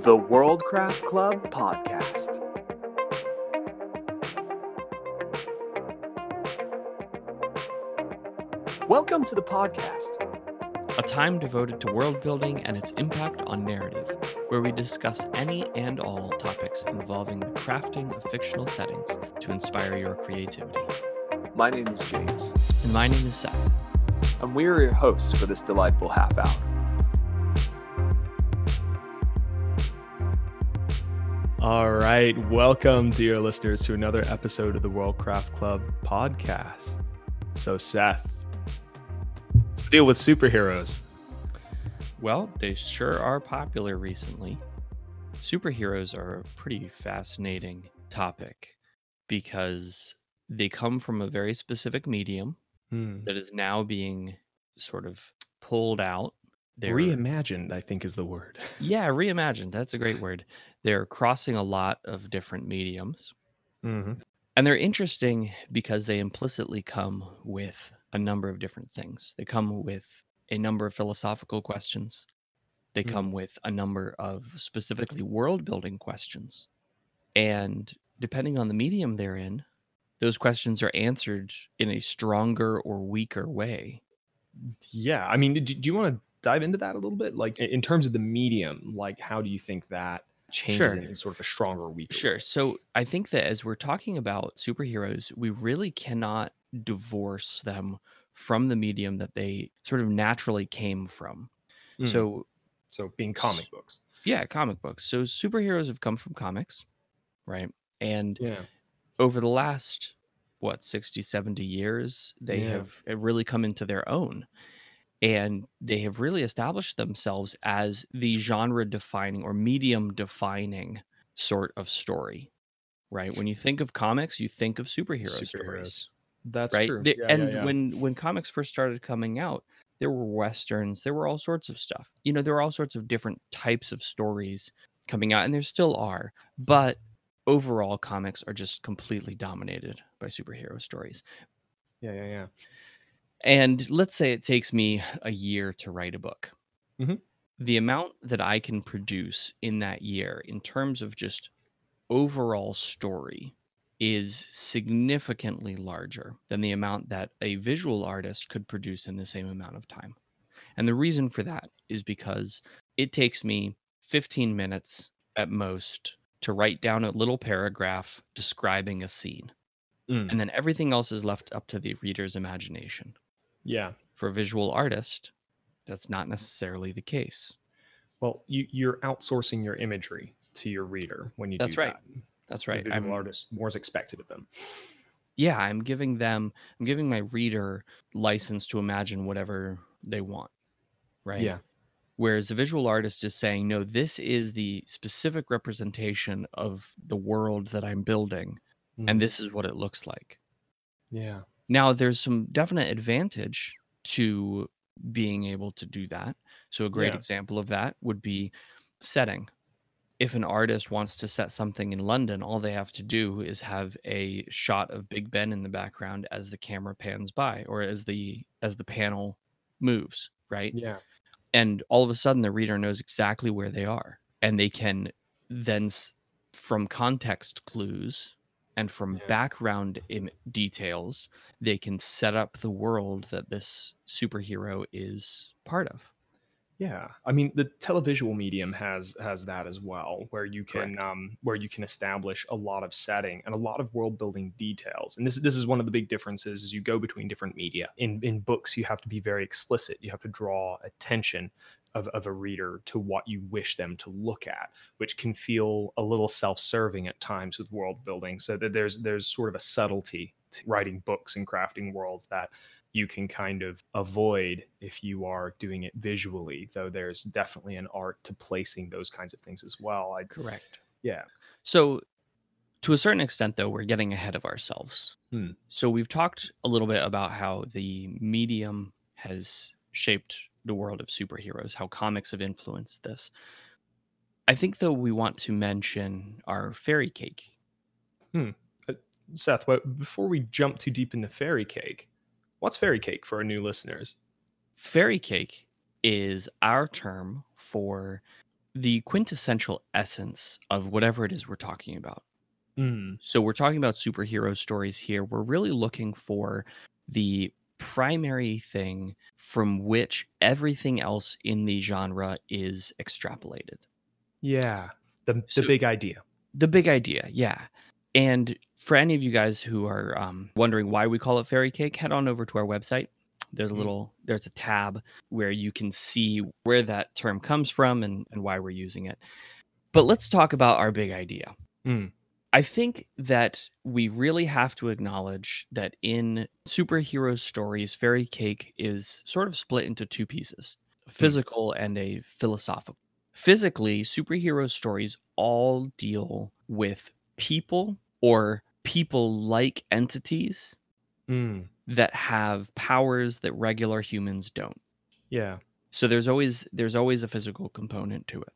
The Worldcraft Club Podcast. Welcome to the podcast. a time devoted to world building and its impact on narrative, where we discuss any and all topics involving the crafting of fictional settings to inspire your creativity. My name is James, And my name is Seth. and we are your hosts for this delightful half hour. All right, welcome, dear listeners, to another episode of the Worldcraft Club podcast. So, Seth, let's deal with superheroes. Well, they sure are popular recently. Superheroes are a pretty fascinating topic because they come from a very specific medium Hmm. that is now being sort of pulled out. They're- Reimagined, I think, is the word. Yeah, reimagined. That's a great word. They're crossing a lot of different mediums. hmm And they're interesting because they implicitly come with a number of different things. They come with a number of philosophical questions. They Mm. come with a number of specifically world building questions. And depending on the medium they're in, those questions are answered in a stronger or weaker way. Yeah, I mean, do, do you want to dive into that a little bit? Like, in- terms of the medium, like, how do you think that changes Sure. in sort of a stronger weaker? Sure. So I think that as we're talking about superheroes, we really cannot divorce them from the medium that they sort of naturally came from. Mm. So, so being comic books. yeah, comic books. So superheroes have come from comics, right? And Yeah. over the last what 60 70 years they Yeah. have have really come into their own and they have really established themselves as the genre defining or medium defining sort of story right when you think of comics you think of superhero stories Superheroes. That's right true. They- Yeah, yeah, and yeah. when when comics first started coming out there were westerns there were all sorts of stuff you know there were all sorts of different types of stories coming out and there still are but overall comics are just completely dominated by superhero stories yeah, yeah, yeah. And let's say it takes me a year to write a book Mhm. the amount that i can produce in that year in terms of just overall story is significantly larger than the amount that a visual artist could produce in the same amount of time. And the reason for that is because it takes me 15 minutes at most to write down a little paragraph describing a scene. Mm. And then everything else is left up to the reader's imagination. Yeah. For a visual artist, that's not necessarily the case. Well, you, you're outsourcing your imagery to your reader when you That's do right. that. That's right. The right. visual I'm- artist more is expected of them. yeah i'm giving them i'm giving my reader license to imagine whatever they want right Yeah. whereas a visual artist is saying no this is the specific representation of the world that i'm building Mm. and this is what it looks like Yeah. Now there's some definite advantage to being able to do that so a great Yeah. example of that would be setting if an artist wants to set something in London, all they have to do is have a shot of Big Ben in the background as the camera pans by or as the as the panel moves, right? Yeah. And all of a sudden the reader knows exactly where they are and they can then from context clues and from Yeah. background Im- details, they can set up the world that this superhero is part of. Yeah. I mean, the televisual medium has has that as well, where you can Correct. um, where you can establish a lot of setting and a lot of world building details. And this this is one of the big differences as you go between different media. In in books, you have to be very explicit. You have to draw attention of, of a reader to what you wish them to look at, which can feel a little self-serving at times with world building. So that there's there's sort of a subtlety to writing books and crafting worlds that you can kind of avoid if you are doing it visually though there's definitely an art to placing those kinds of things as well I, Correct. yeah So, to a certain extent, though, we're getting ahead of ourselves. Hmm. So, we've talked a little bit about how the medium has shaped the world of superheroes, how comics have influenced this. I think, though, we want to mention our fairy cake. seth what, before we jump too deep into fairy cake what's fairy cake for our new listeners Fairy cake is our term for the quintessential essence of whatever it is we're talking about. Mm. So we're talking about superhero stories here. We're really looking for the primary thing from which everything else in the genre is extrapolated. Yeah. The the So- big idea. The big idea, yeah. And for any of you guys who are um, wondering why we call it fairy cake, head on over to our website. There's a Mm. little, there's a tab where you can see where that term comes from and, and why we're using it. But let's talk about our big idea. Mm. I think that we really have to acknowledge that in superhero stories, fairy cake is sort of split into two pieces a physical and a philosophical. Physically, superhero stories all deal with people or people like entities Mm. that have powers that regular humans don't. Yeah. So there's always there's always a physical component to it.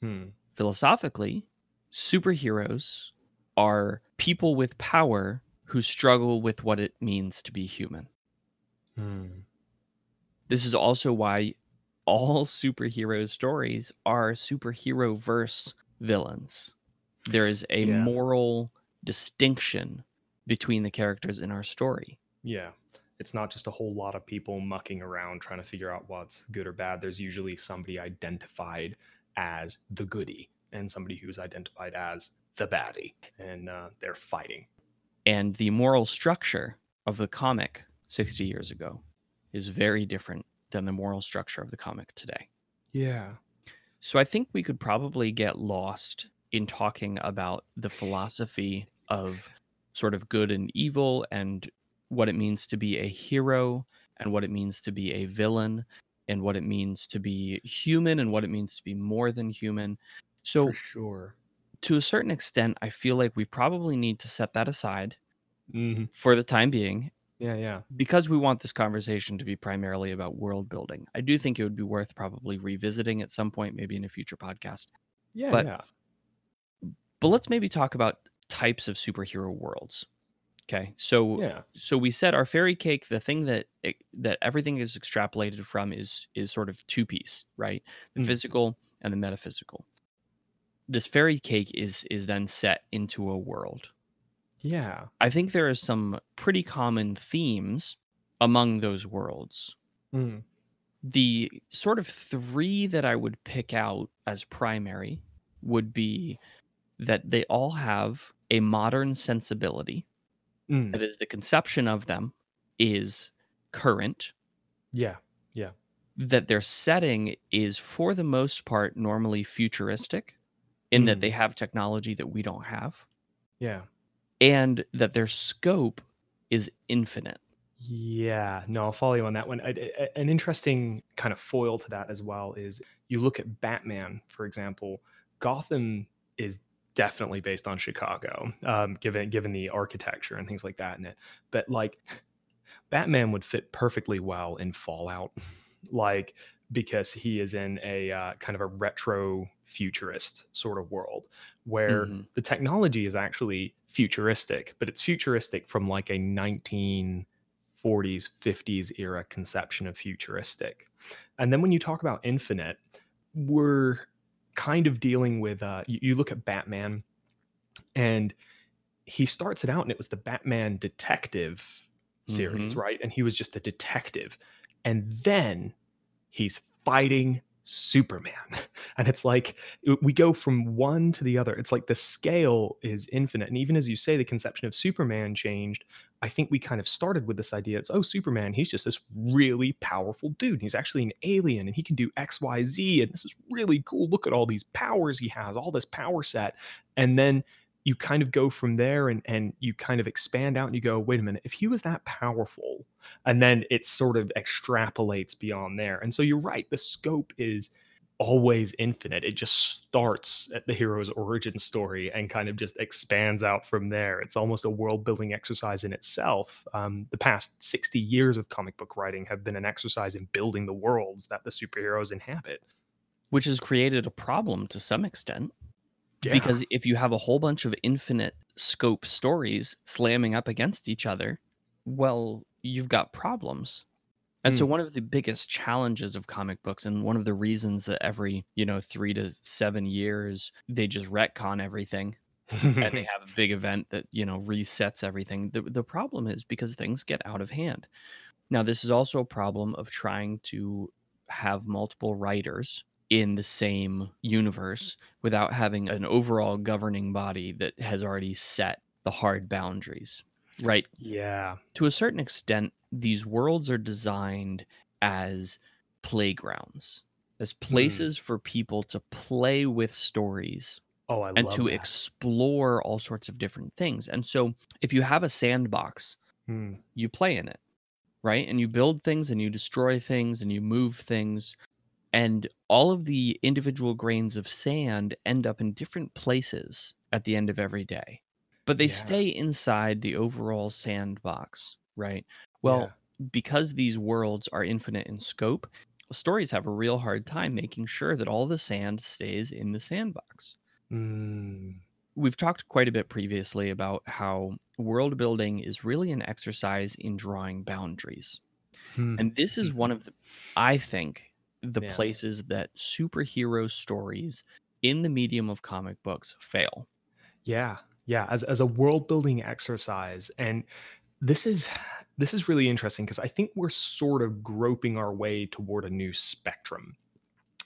Hmm. philosophically, superheroes are people with power who struggle with what it means to be human. Hmm. This is also why all superhero stories are superhero verse villains. There is a Yeah. moral distinction between the characters in our story. Yeah. It's not just a whole lot of people mucking around trying to figure out what's good or bad. There's usually somebody identified as the goody and somebody who's identified as the baddie, and uh, they're fighting. And the moral structure of the comic 60 years ago is very different than the moral structure of the comic today. Yeah. So I think we could probably get lost in talking about the philosophy of sort of good and evil and what it means to be a hero and what it means to be a villain and what it means to be human and what it means to be more than human. So for sure. To a certain extent, I feel like we probably need to set that aside hmm for the time being Yeah. Yeah. because we want this conversation to be primarily about world building. I do think it would be worth probably revisiting at some point, maybe in a future podcast. Yeah. But- yeah. but let's maybe talk about types of superhero worlds okay so Yeah. so we said our fairy cake the thing that it, that everything is extrapolated from is is sort of two piece right the Mm. physical and the metaphysical this fairy cake is is then set into a world Yeah. i think there are some pretty common themes among those worlds Mm. the sort of three that I would pick out as primary would be that they all have a modern sensibility. Mm. That is, the conception of them is current, Yeah. Yeah. That their setting is, for the most part, normally futuristic, in that Mm. they have technology that we don't have, Yeah. and that their scope is infinite. Yeah, no, I'll follow you on that one. I- I- An interesting kind of foil to that as well is you look at Batman, for example. Gotham is definitely based on Chicago, um, given given the architecture and things like that in it. But like, Batman would fit perfectly well in Fallout, like because he is in a uh, kind of a retro futurist sort of world where Mhm. the technology is actually futuristic, but it's futuristic from like a 1940s, 50s era conception of futuristic. And then when you talk about infinite, we're kind of dealing with uh, you, you look at Batman and he starts it out and it was the Batman detective series, right? And he was just a detective. And then he's fighting Superman. And it's like we go from one to the other. It's like the scale is infinite. And even as you say, the conception of Superman changed. I think we kind of started with this idea it's, oh, Superman, he's just this really powerful dude. He's actually an alien and he can do X, Y, Z. And this is really cool. Look at all these powers he has, all this power set. And then you kind of go from there and, and you kind of expand out and you go, wait a minute, if he was that powerful, and then it sort of extrapolates beyond there. And so you're right, the scope is always infinite. It just starts at the hero's origin story and kind of just expands out from there. It's almost a world building exercise in itself. Um, the past 60 years of comic book writing have been an exercise in building the worlds that the superheroes inhabit. Which has created a problem to some extent. Yeah. because if you have a whole bunch of infinite scope stories slamming up against each other well you've got problems And so Mm. one of the biggest challenges of comic books and one of the reasons that every, you know, 3 to 7 years they just retcon everything and they have a big event that, you know, resets everything. The the problem is because things get out of hand. Now, this is also a problem of trying to have multiple writers in the same universe without having an overall governing body that has already set the hard boundaries. Right? yeah. to a certain extent, these worlds are designed as playgrounds, as Hmm. places for people to play with stories Oh, I and to that. explore all sorts of different things. And so, if you have a sandbox, Mm. you play in it, right? And you build things and you destroy things and you move things. And all of the individual grains of sand end up in different places at the end of every day. But they Yeah. stay inside the overall sandbox, right? Well, because these worlds are infinite in scope, stories have a real hard time making sure that all the sand stays in the sandbox. Mm. We've talked quite a bit previously about how world building is really an exercise in drawing boundaries. Hmm. And this is one of the, I think, the Yeah. places that superhero stories in the medium of comic books fail. Yeah, yeah, as as a world building exercise, and this is this is really interesting because I think we're sort of groping our way toward a new spectrum.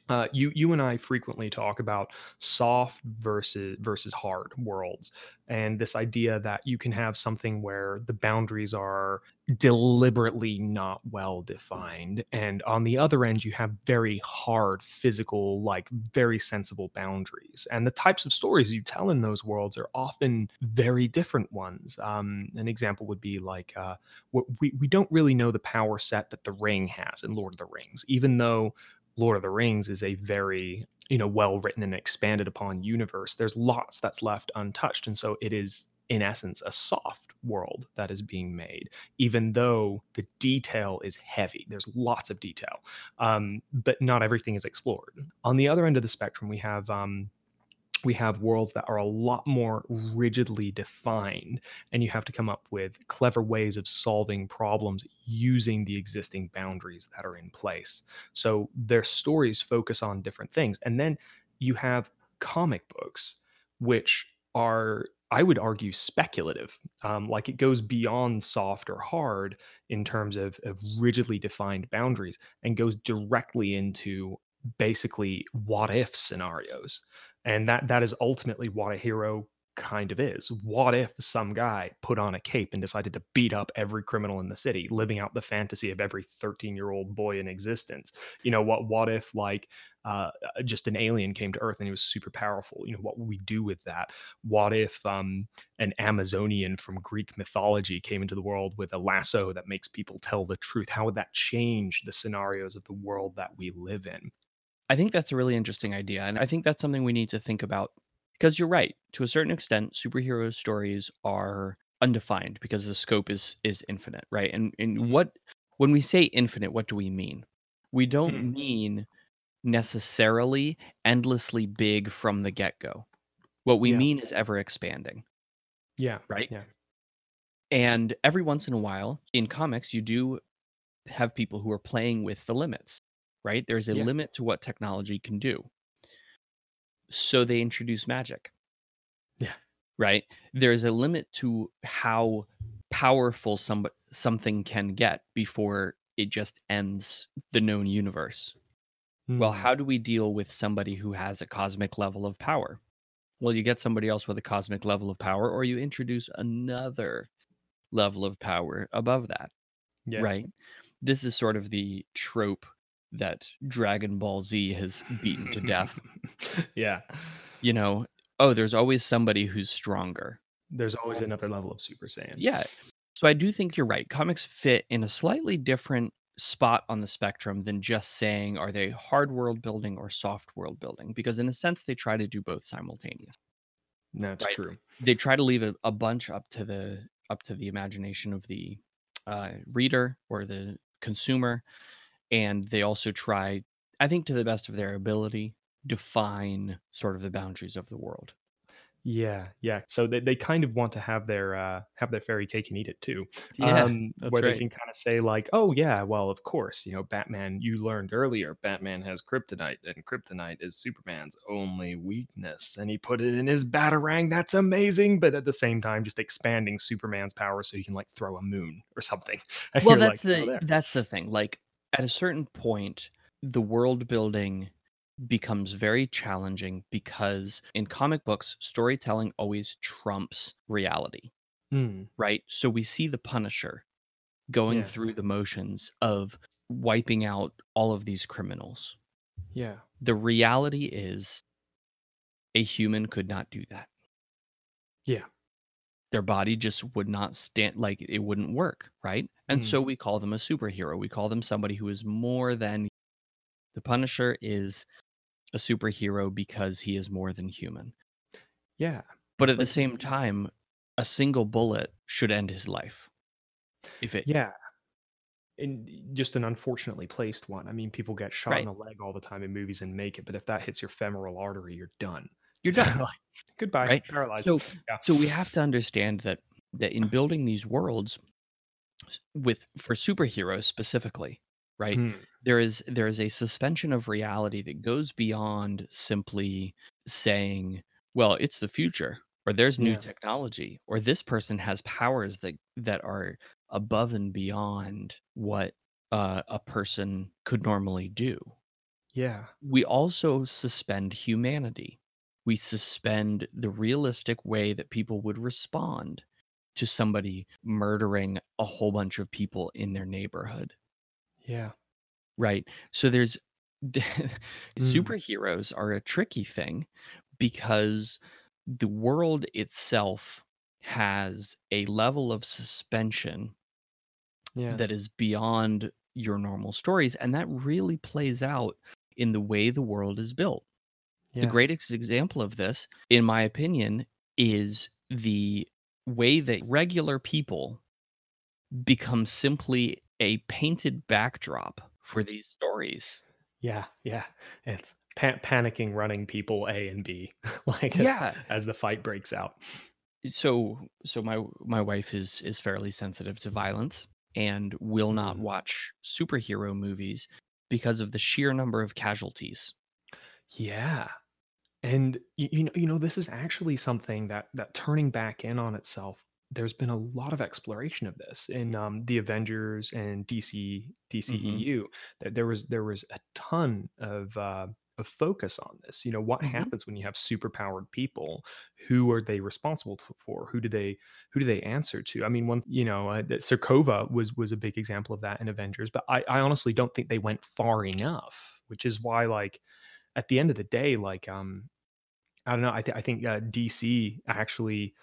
Uh, you you and I frequently talk about soft versus versus hard worlds, and this idea that you can have something where the boundaries are deliberately not well defined, and on the other end you have very hard physical, like very sensible boundaries. And the types of stories you tell in those worlds are often very different ones. Um, an example would be like uh, we we don't really know the power set that the Ring has in Lord of the Rings, even though Lord of the Rings is a very you know well written and expanded upon universe. There's lots that's left untouched, and so it is in essence a soft world that is being made, even though the detail is heavy. There's lots of detail, um, but not everything is explored. On the other end of the spectrum, we have. Um, we have worlds that are a lot more rigidly defined and you have to come up with clever ways of solving problems using the existing boundaries that are in place. So their stories focus on different things. And then you have comic books which are i would argue speculative. Um, like it goes beyond soft or hard in terms of, of rigidly defined boundaries and goes directly into basically what if scenarios and that that is ultimately what a hero kind of is. What if some guy put on a cape and decided to beat up every criminal in the city living out the fantasy of every 13 year old boy in existence? You know what what if like uh, just an alien came to earth and he was super powerful? You know what would we do with that? What if um, an amazonian from greek mythology came into the world with a lasso that makes people tell the truth? How would that change the scenarios of the world that we live in I think that's a really interesting idea. And I think that's something we need to think about because you're right. To a certain extent, superhero stories are undefined because the scope is is infinite, right? And and Mhm. what when we say infinite, what do we mean? We don't Hmm. mean necessarily endlessly big from the get-go. What we Yeah. mean is ever expanding, yeah right? yeah And every once in a while in comics, you do have people who are playing with the limits, right? There's a Yeah. limit to what technology can do. So they introduce magic. Yeah. Right? There's a limit to how powerful some something can get before it just ends the known universe. Well, Hmm. how do we deal with somebody who has a cosmic level of power? Well, you get somebody else with a cosmic level of power, or you introduce another level of power above that, yeah right? This is sort of the trope that Dragon Ball Z has beaten to death. yeah You know, oh, there's always somebody who's stronger. there's always another level of super saiyan Yeah. So I do think you're right. Comics fit in a slightly different spot on the spectrum than just saying are they hard world building or soft world building because in a sense they try to do both simultaneous. that's Right. true They try to leave a, a bunch up to the up to the imagination of the uh, reader or the consumer and they also try I think to the best of their ability define sort of the boundaries of the world. Yeah, yeah. So they, they kind of want to have their uh have their fairy cake and eat it too. Yeah, Um that's where they can kind of say like, "Oh yeah, well, of course, you know, Batman, you learned earlier, Batman has kryptonite and kryptonite is Superman's only weakness." And he put it in his batarang. That's amazing, but at the same time just expanding Superman's power so he can like throw a moon or something. Well, you're like, that's "Oh, the that's the thing. Like at a certain point, the world building becomes very challenging because in comic books, storytelling always trumps reality, Mm, right? So we see the Punisher going yeah. through the motions of wiping out all of these criminals. Yeah. The reality is a human could not do that. Yeah. Their body just would not stand like it wouldn't work, right? And Mm, so we call them a superhero. We call them somebody who is more than the Punisher is a superhero because he is more than human. yeah. But at the same time, a single bullet should end his life. If it yeah. and just an unfortunately placed one. I mean, people get shot in the leg all the time in movies and make it, but if that hits your femoral artery, you're done. You're done, Goodbye, right? paralyzed. So Yeah. so we have to understand that that in building these worlds with for superheroes specifically, right? Hmm. There is there is a suspension of reality that goes beyond simply saying, well, it's the future or there's new Yeah. technology or this person has powers that that are above and beyond what uh, a person could normally do. Yeah. we also suspend humanity. We suspend the realistic way that people would respond to somebody murdering a whole bunch of people in their neighborhood, Yeah. right? So there's Mm. superheroes are a tricky thing because the world itself has a level of suspension Yeah. that is beyond your normal stories and that really plays out in the way the world is built the greatest example of this, in my opinion, is the way that regular people become simply a painted backdrop for these stories. Yeah. Yeah. It's pa- panicking, running people A and B, like as, Yeah. as the fight breaks out. So so my my wife is is fairly sensitive to violence and will not Mm. watch superhero movies because of the sheer number of casualties. Yeah. And you, you know, you know, this is actually something that that turning back in on itself. There's been a lot of exploration of this in um, the Avengers and DC DCEU. There, there was there was a ton of uh, of focus on this. You know, what hmm happens when you have superpowered people? Who are they responsible for? Who do they who do they answer to? I mean, one you know, uh, that Sokovia was was a big example of that in Avengers, but I, I honestly don't think they went far enough. Which is why, like, at the end of the day, like, um, I don't know. I, th- I think uh, DC actually,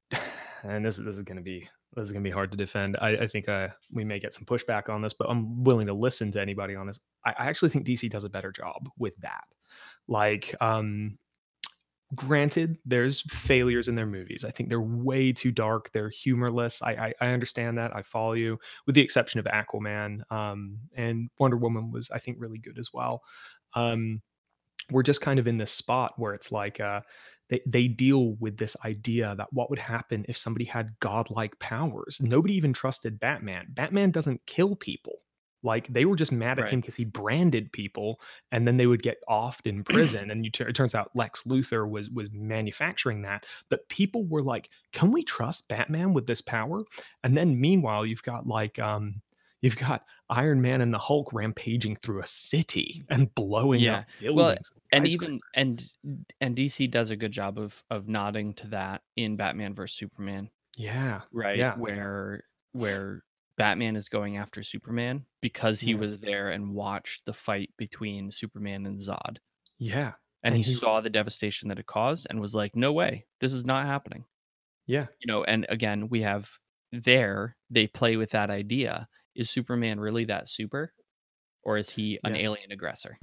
and this this is going to be this is going to be hard to defend. I, I think uh, we may get some pushback on this, but I'm willing to listen to anybody on this. I, I actually think DC does a better job with that. Like, um, granted, there's failures in their movies. I think they're way too dark. They're humorless. I I, I understand that. I follow you, with the exception of Aquaman. Um, and Wonder Woman was I think really good as well. Um, we're just kind of in this spot where it's like uh they, they deal with this idea that what would happen if somebody had godlike powers? Nobody even trusted batman. Batman doesn't kill people. Like they were just mad at Right. him because he branded people and then they would get offed in prison and you tur- it turns out lex luthor was was manufacturing that but people were like can we trust batman with this power? And then meanwhile you've got like um you've got Iron Man and the Hulk rampaging through a city and blowing Yeah. up Well, and even and and DC does a good job of of nodding to that in Batman versus Superman. yeah, right? yeah, where where batman is going after superman because he yeah, was there and watched the fight between superman and zod. Yeah, and and he he, saw the devastation that it caused and was like no way. This is not happening. Yeah, you know and again we have there they play with that idea is superman really that super or is he an yeah. alien aggressor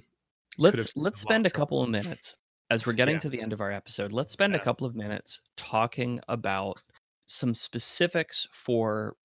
let's let's spend a couple of minutes as we're getting Yeah, to the end of our episode let's spend a couple of minutes talking about some specifics for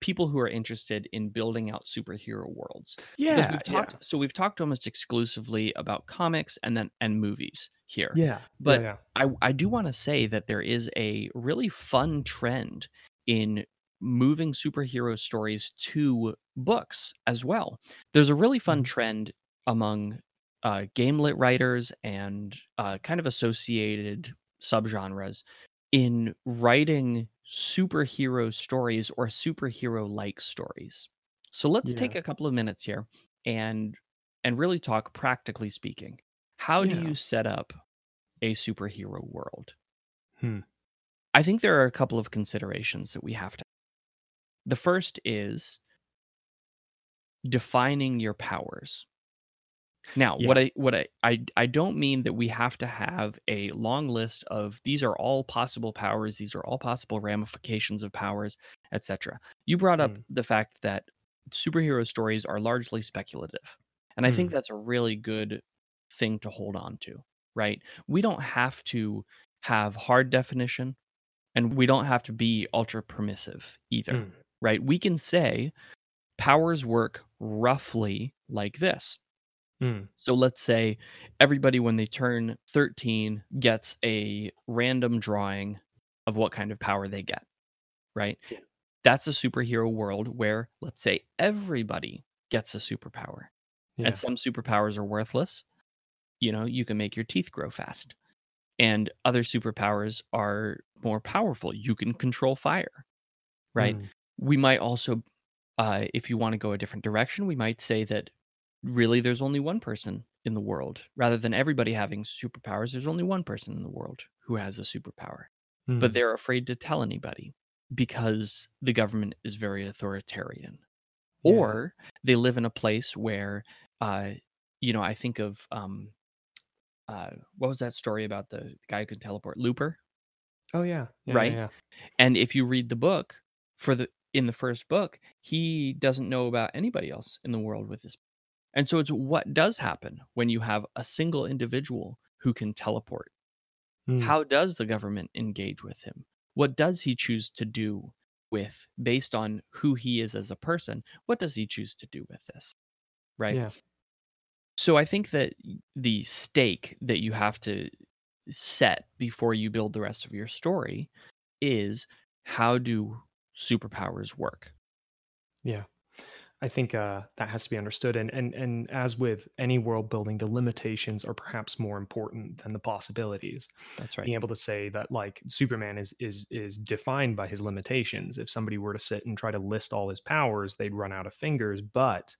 people who are interested in building out superhero worlds yeah, we've yeah, so we've talked almost exclusively about comics and then and movies here. Yeah. But yeah, I, I do want to say that there is a really fun trend in moving superhero stories to books as well. There's a really fun Mhm. trend among uh, game lit writers and uh, kind of associated subgenres in writing superhero stories or superhero like stories. So let's take a couple of minutes here and and really talk practically speaking. How do you set up a superhero world? Hmm. I think there are a couple of considerations that we have to. The first is defining your powers. Now, Yeah. what I what I, I I don't mean that we have to have a long list of these are all possible powers, these are all possible ramifications of powers, etc. You brought up Mm. the fact that superhero stories are largely speculative. And I think Mm. that's a really good thing to hold on to, right? We don't have to have hard definition and we don't have to be ultra permissive either, Mm. Right? We can say powers work roughly like this. Mm. So let's say everybody, when they turn 13, gets a random drawing of what kind of power they get, right? Yeah. That's a superhero world where, let's say, everybody gets a superpower. Yeah. And some superpowers are worthless. You know, you can make your teeth grow fast. And other superpowers are more powerful. You can control fire, right? Mm. We might also uh, if you want to go a different direction we might say that really there's only one person in the world rather than everybody having superpowers there's only one person in the world who has a superpower but Mm. they're afraid to tell anybody because the government is very authoritarian Yeah. or they live in a place where uh, you know i think of um, uh, what was that story about the guy who could teleport looper Oh yeah. yeah right? Yeah. And if you read the book for the in the first book, he doesn't know about anybody else in the world with this. And so it's what does happen when you have a single individual who can teleport. Mm. How does the government engage with him? What does he choose to do with based on who he is as a person? What does he choose to do with this? Right? Yeah. So I think that the stake that you have to set before you build the rest of your story is how do superpowers work? Yeah. I think uh, that has to be understood, and and and as with any world building, the limitations are perhaps more important than the possibilities. That's right. Being able to say that like Superman is is is defined by his limitations. If somebody were to sit and try to list all his powers, they'd run out of fingers. But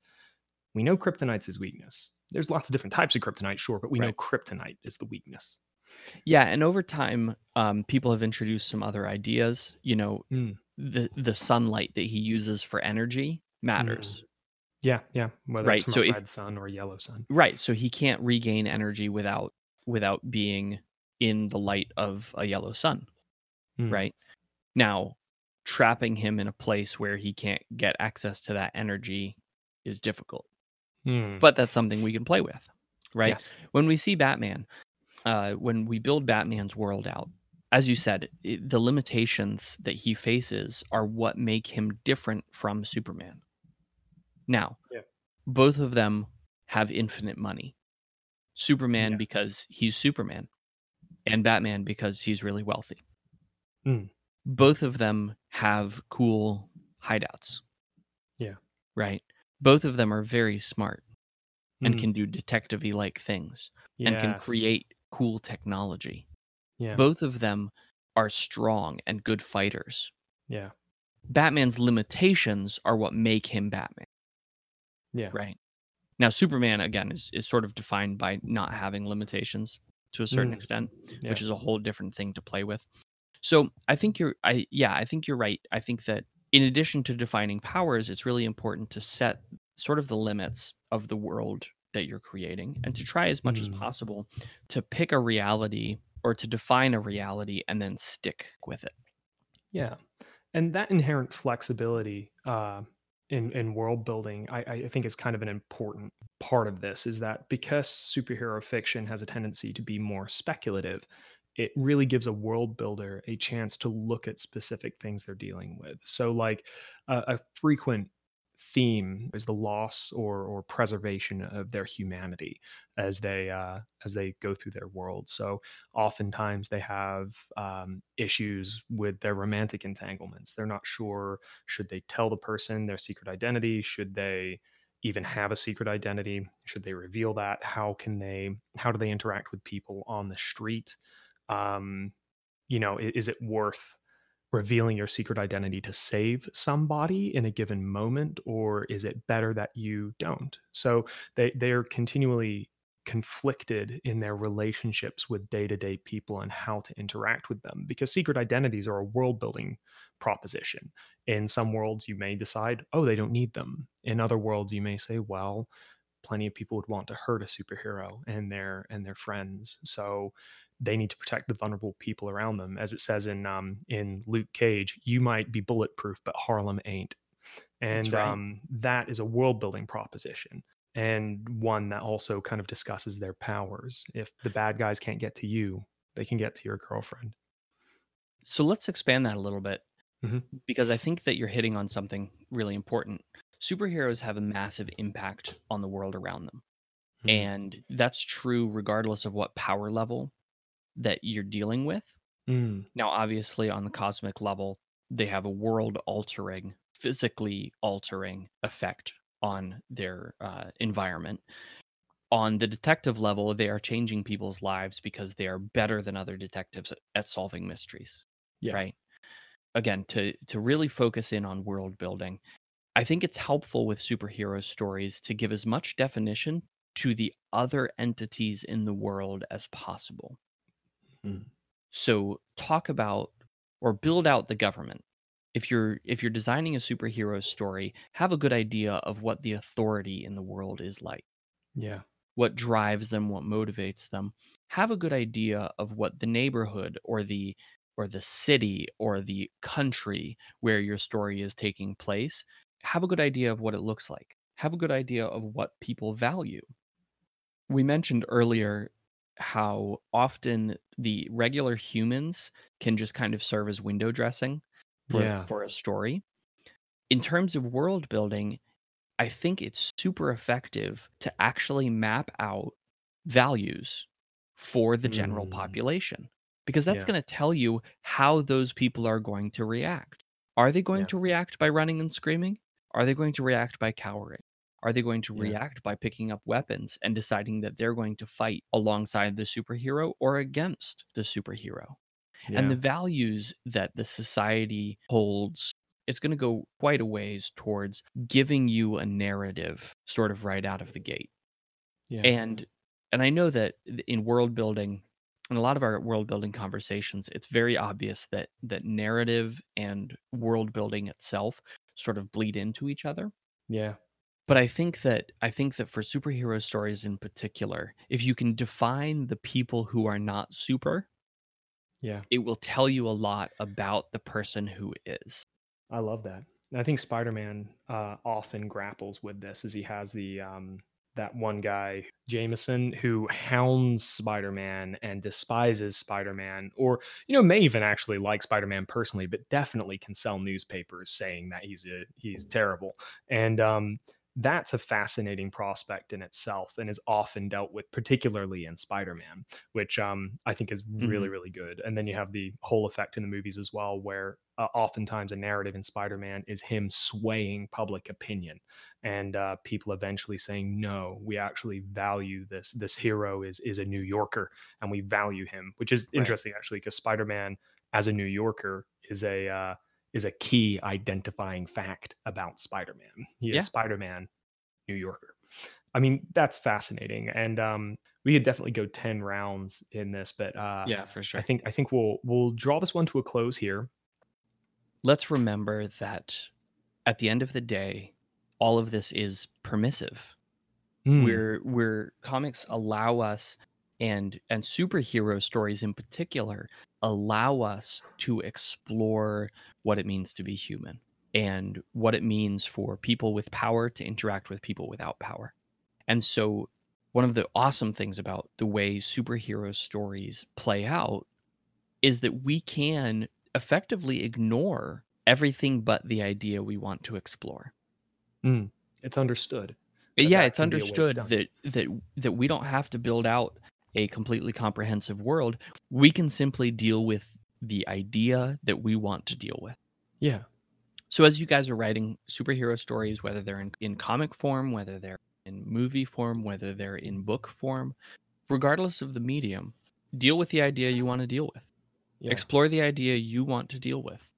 we know kryptonite's his weakness. There's lots of different types of kryptonite, sure, but we know kryptonite is the weakness. Yeah, and over time, um, people have introduced some other ideas. You know, Mm. The the sunlight that he uses for energy matters, Yeah, yeah. Whether right? it's So a if red sun or yellow sun. right, so he can't regain energy without without being in the light of a yellow sun, Mm. right? Now, trapping him in a place where he can't get access to that energy is difficult. Mm. but that's something we can play with right Yes. when we see batman uh, when we build batman's world out as you said it, the limitations that he faces are what make him different from superman now Yeah. both of them have infinite money superman Yeah. because he's superman and batman because he's really wealthy Mm. both of them have cool hideouts Yeah. right both of them are very smart and Mm. can do detective like things and can create cool technology. Yeah. Both of them are strong and good fighters. yeah. Batman's limitations are what make him Batman, Yeah. right? Now Superman again is is sort of defined by not having limitations to a certain Mm. extent, Yeah. which is a whole different thing to play with. So, I think you're I yeah, I think you're right. I think that in addition to defining powers, it's really important to set sort of the limits of the world that you're creating and to try as much as Mm. possible to pick a reality or to define a reality and then stick with it. Yeah, and that inherent flexibility uh, in in world building, I, I think, is kind of an important part of this. Is that because superhero fiction has a tendency to be more speculative, it really gives a world builder a chance to look at specific things they're dealing with. So, like a, a frequent theme is the loss or or preservation of their humanity as they uh, as they go through their world. So oftentimes they have um, issues with their romantic entanglements. They're not sure should they tell the person their secret identity, should they even have a secret identity, should they reveal that, how can they how do they interact with people on the street. Um, you know, is, is it worth revealing your secret identity to save somebody in a given moment or is it better that you don't? So they they're continually conflicted in their relationships with day-to-day people and how to interact with them because secret identities are a world building proposition. In some worlds you may decide oh they don't need them. In other worlds you may say well plenty of people would want to hurt a superhero and their and their friends. So they need to protect the vulnerable people around them. As it says in um, in Luke Cage, you might be bulletproof, but Harlem ain't. And right. um, that is a world building proposition and one that also kind of discusses their powers. If the bad guys can't get to you, they can get to your girlfriend. So let's expand that a little bit mm-hmm. because I think that you're hitting on something really important. Superheroes have a massive impact on the world around them. Mm-hmm. And that's true regardless of what power level that you're dealing with. Mm. Now, obviously, on the cosmic level, they have a world altering, physically altering effect on their uh, environment. On the detective level, they are changing people's lives because they are better than other detectives at solving mysteries. Yeah. Right. Again, to to really focus in on world building, I think it's helpful with superhero stories to give as much definition to the other entities in the world as possible. Mm. So talk about or build out the government. If you're if you're designing a superhero story, have a good idea of what the authority in the world is like. Yeah. What drives them, what motivates them. Have a good idea of what the neighborhood or the or the city or the country where your story is taking place. Have a good idea of what it looks like. Have a good idea of what people value. We mentioned earlier how often the regular humans can just kind of serve as window dressing for, yeah. for a story. In terms of world building, I think it's super effective to actually map out values for the general mm. population because that's yeah. going to tell you how those people are going to react. Are they going yeah. to react by running and screaming? Are they going to react by cowering? Are they going to yeah. react by picking up weapons and deciding that they're going to fight alongside the superhero or against the superhero? Yeah. And the values that the society holds, it's going to go quite a ways towards giving you a narrative sort of right out of the gate. Yeah. And and I know that in world building, in a lot of our world building conversations, it's very obvious that that narrative and world building itself sort of bleed into each other. Yeah but I think that I think that for superhero stories in particular, if you can define the people who are not super, yeah, it will tell you a lot about the person who is. I love that. I think Spider-Man uh, often grapples with this, as he has the um, that one guy Jameson who hounds Spider-Man and despises Spider-Man, or you know may even actually like Spider-Man personally, but definitely can sell newspapers saying that he's a he's terrible. And um, that's a fascinating prospect in itself and is often dealt with particularly in spider-man which um, i think is really mm-hmm. really good and then you have the whole effect in the movies as well where uh, oftentimes a narrative in spider-man is him swaying public opinion and uh, people eventually saying no we actually value this this hero is is a new yorker and we value him which is right. interesting actually because spider-man as a new yorker is a uh, is a key identifying fact about Spider-Man. He is yeah. Spider-Man, New Yorker. I mean, that's fascinating, and um, we could definitely go ten rounds in this, but uh, yeah, for sure. I think I think we'll we'll draw this one to a close here. Let's remember that at the end of the day, all of this is permissive. Mm. Where where comics allow us and and superhero stories in particular allow us to explore what it means to be human and what it means for people with power to interact with people without power. And so, one of the awesome things about the way superhero stories play out is that we can effectively ignore everything but the idea we want to explore. Mm, it's understood. yeah, it's understood that that that we don't have to build out a completely comprehensive world. We can simply deal with the idea that we want to deal with. Yeah. So as you guys are writing superhero stories, whether they're in, in comic form, whether they're in movie form, whether they're in book form, regardless of the medium, deal with the idea you want to deal with. Yeah. Explore the idea you want to deal with.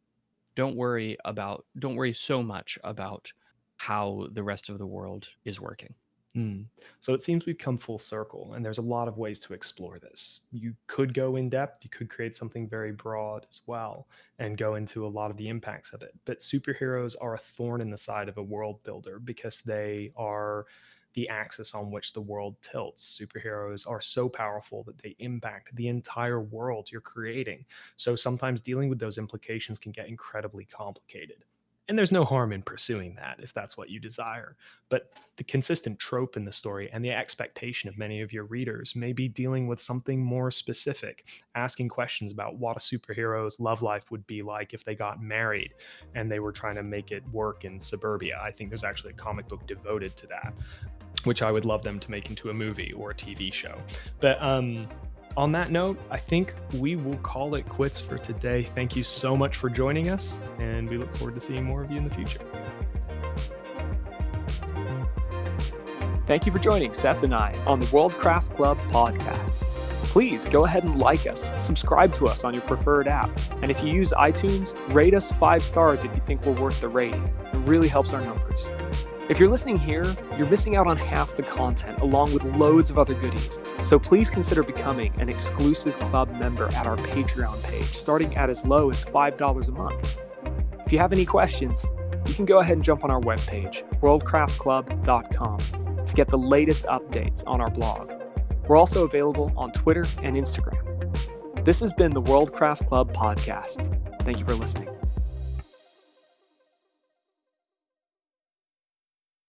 Don't worry about don't worry so much about how the rest of the world is working. Mm. So it seems we've come full circle, and there's a lot of ways to explore this. You could go in depth, you could create something very broad as well, and go into a lot of the impacts of it. But superheroes are a thorn in the side of a world builder because they are the axis on which the world tilts. Superheroes are so powerful that they impact the entire world you're creating. So sometimes dealing with those implications can get incredibly complicated. And there's no harm in pursuing that if that's what you desire. But the consistent trope in the story and the expectation of many of your readers may be dealing with something more specific, asking questions about what a superhero's love life would be like if they got married and they were trying to make it work in suburbia. I think there's actually a comic book devoted to that, which I would love them to make into a movie or a TV show. But um, on that note, I think we will call it quits for today. Thank you so much for joining us, and we look forward to seeing more of you in the future. Thank you for joining Seth and I on the Worldcraft Club podcast. Please go ahead and like us, subscribe to us on your preferred app, and if you use iTunes, rate us five stars if you think we're worth the rating. It really helps our numbers. If you're listening here, you're missing out on half the content along with loads of other goodies. So please consider becoming an exclusive club member at our Patreon page, starting at as low as $5 a month. If you have any questions, you can go ahead and jump on our webpage, worldcraftclub.com, to get the latest updates on our blog. We're also available on Twitter and Instagram. This has been the Worldcraft Club podcast. Thank you for listening.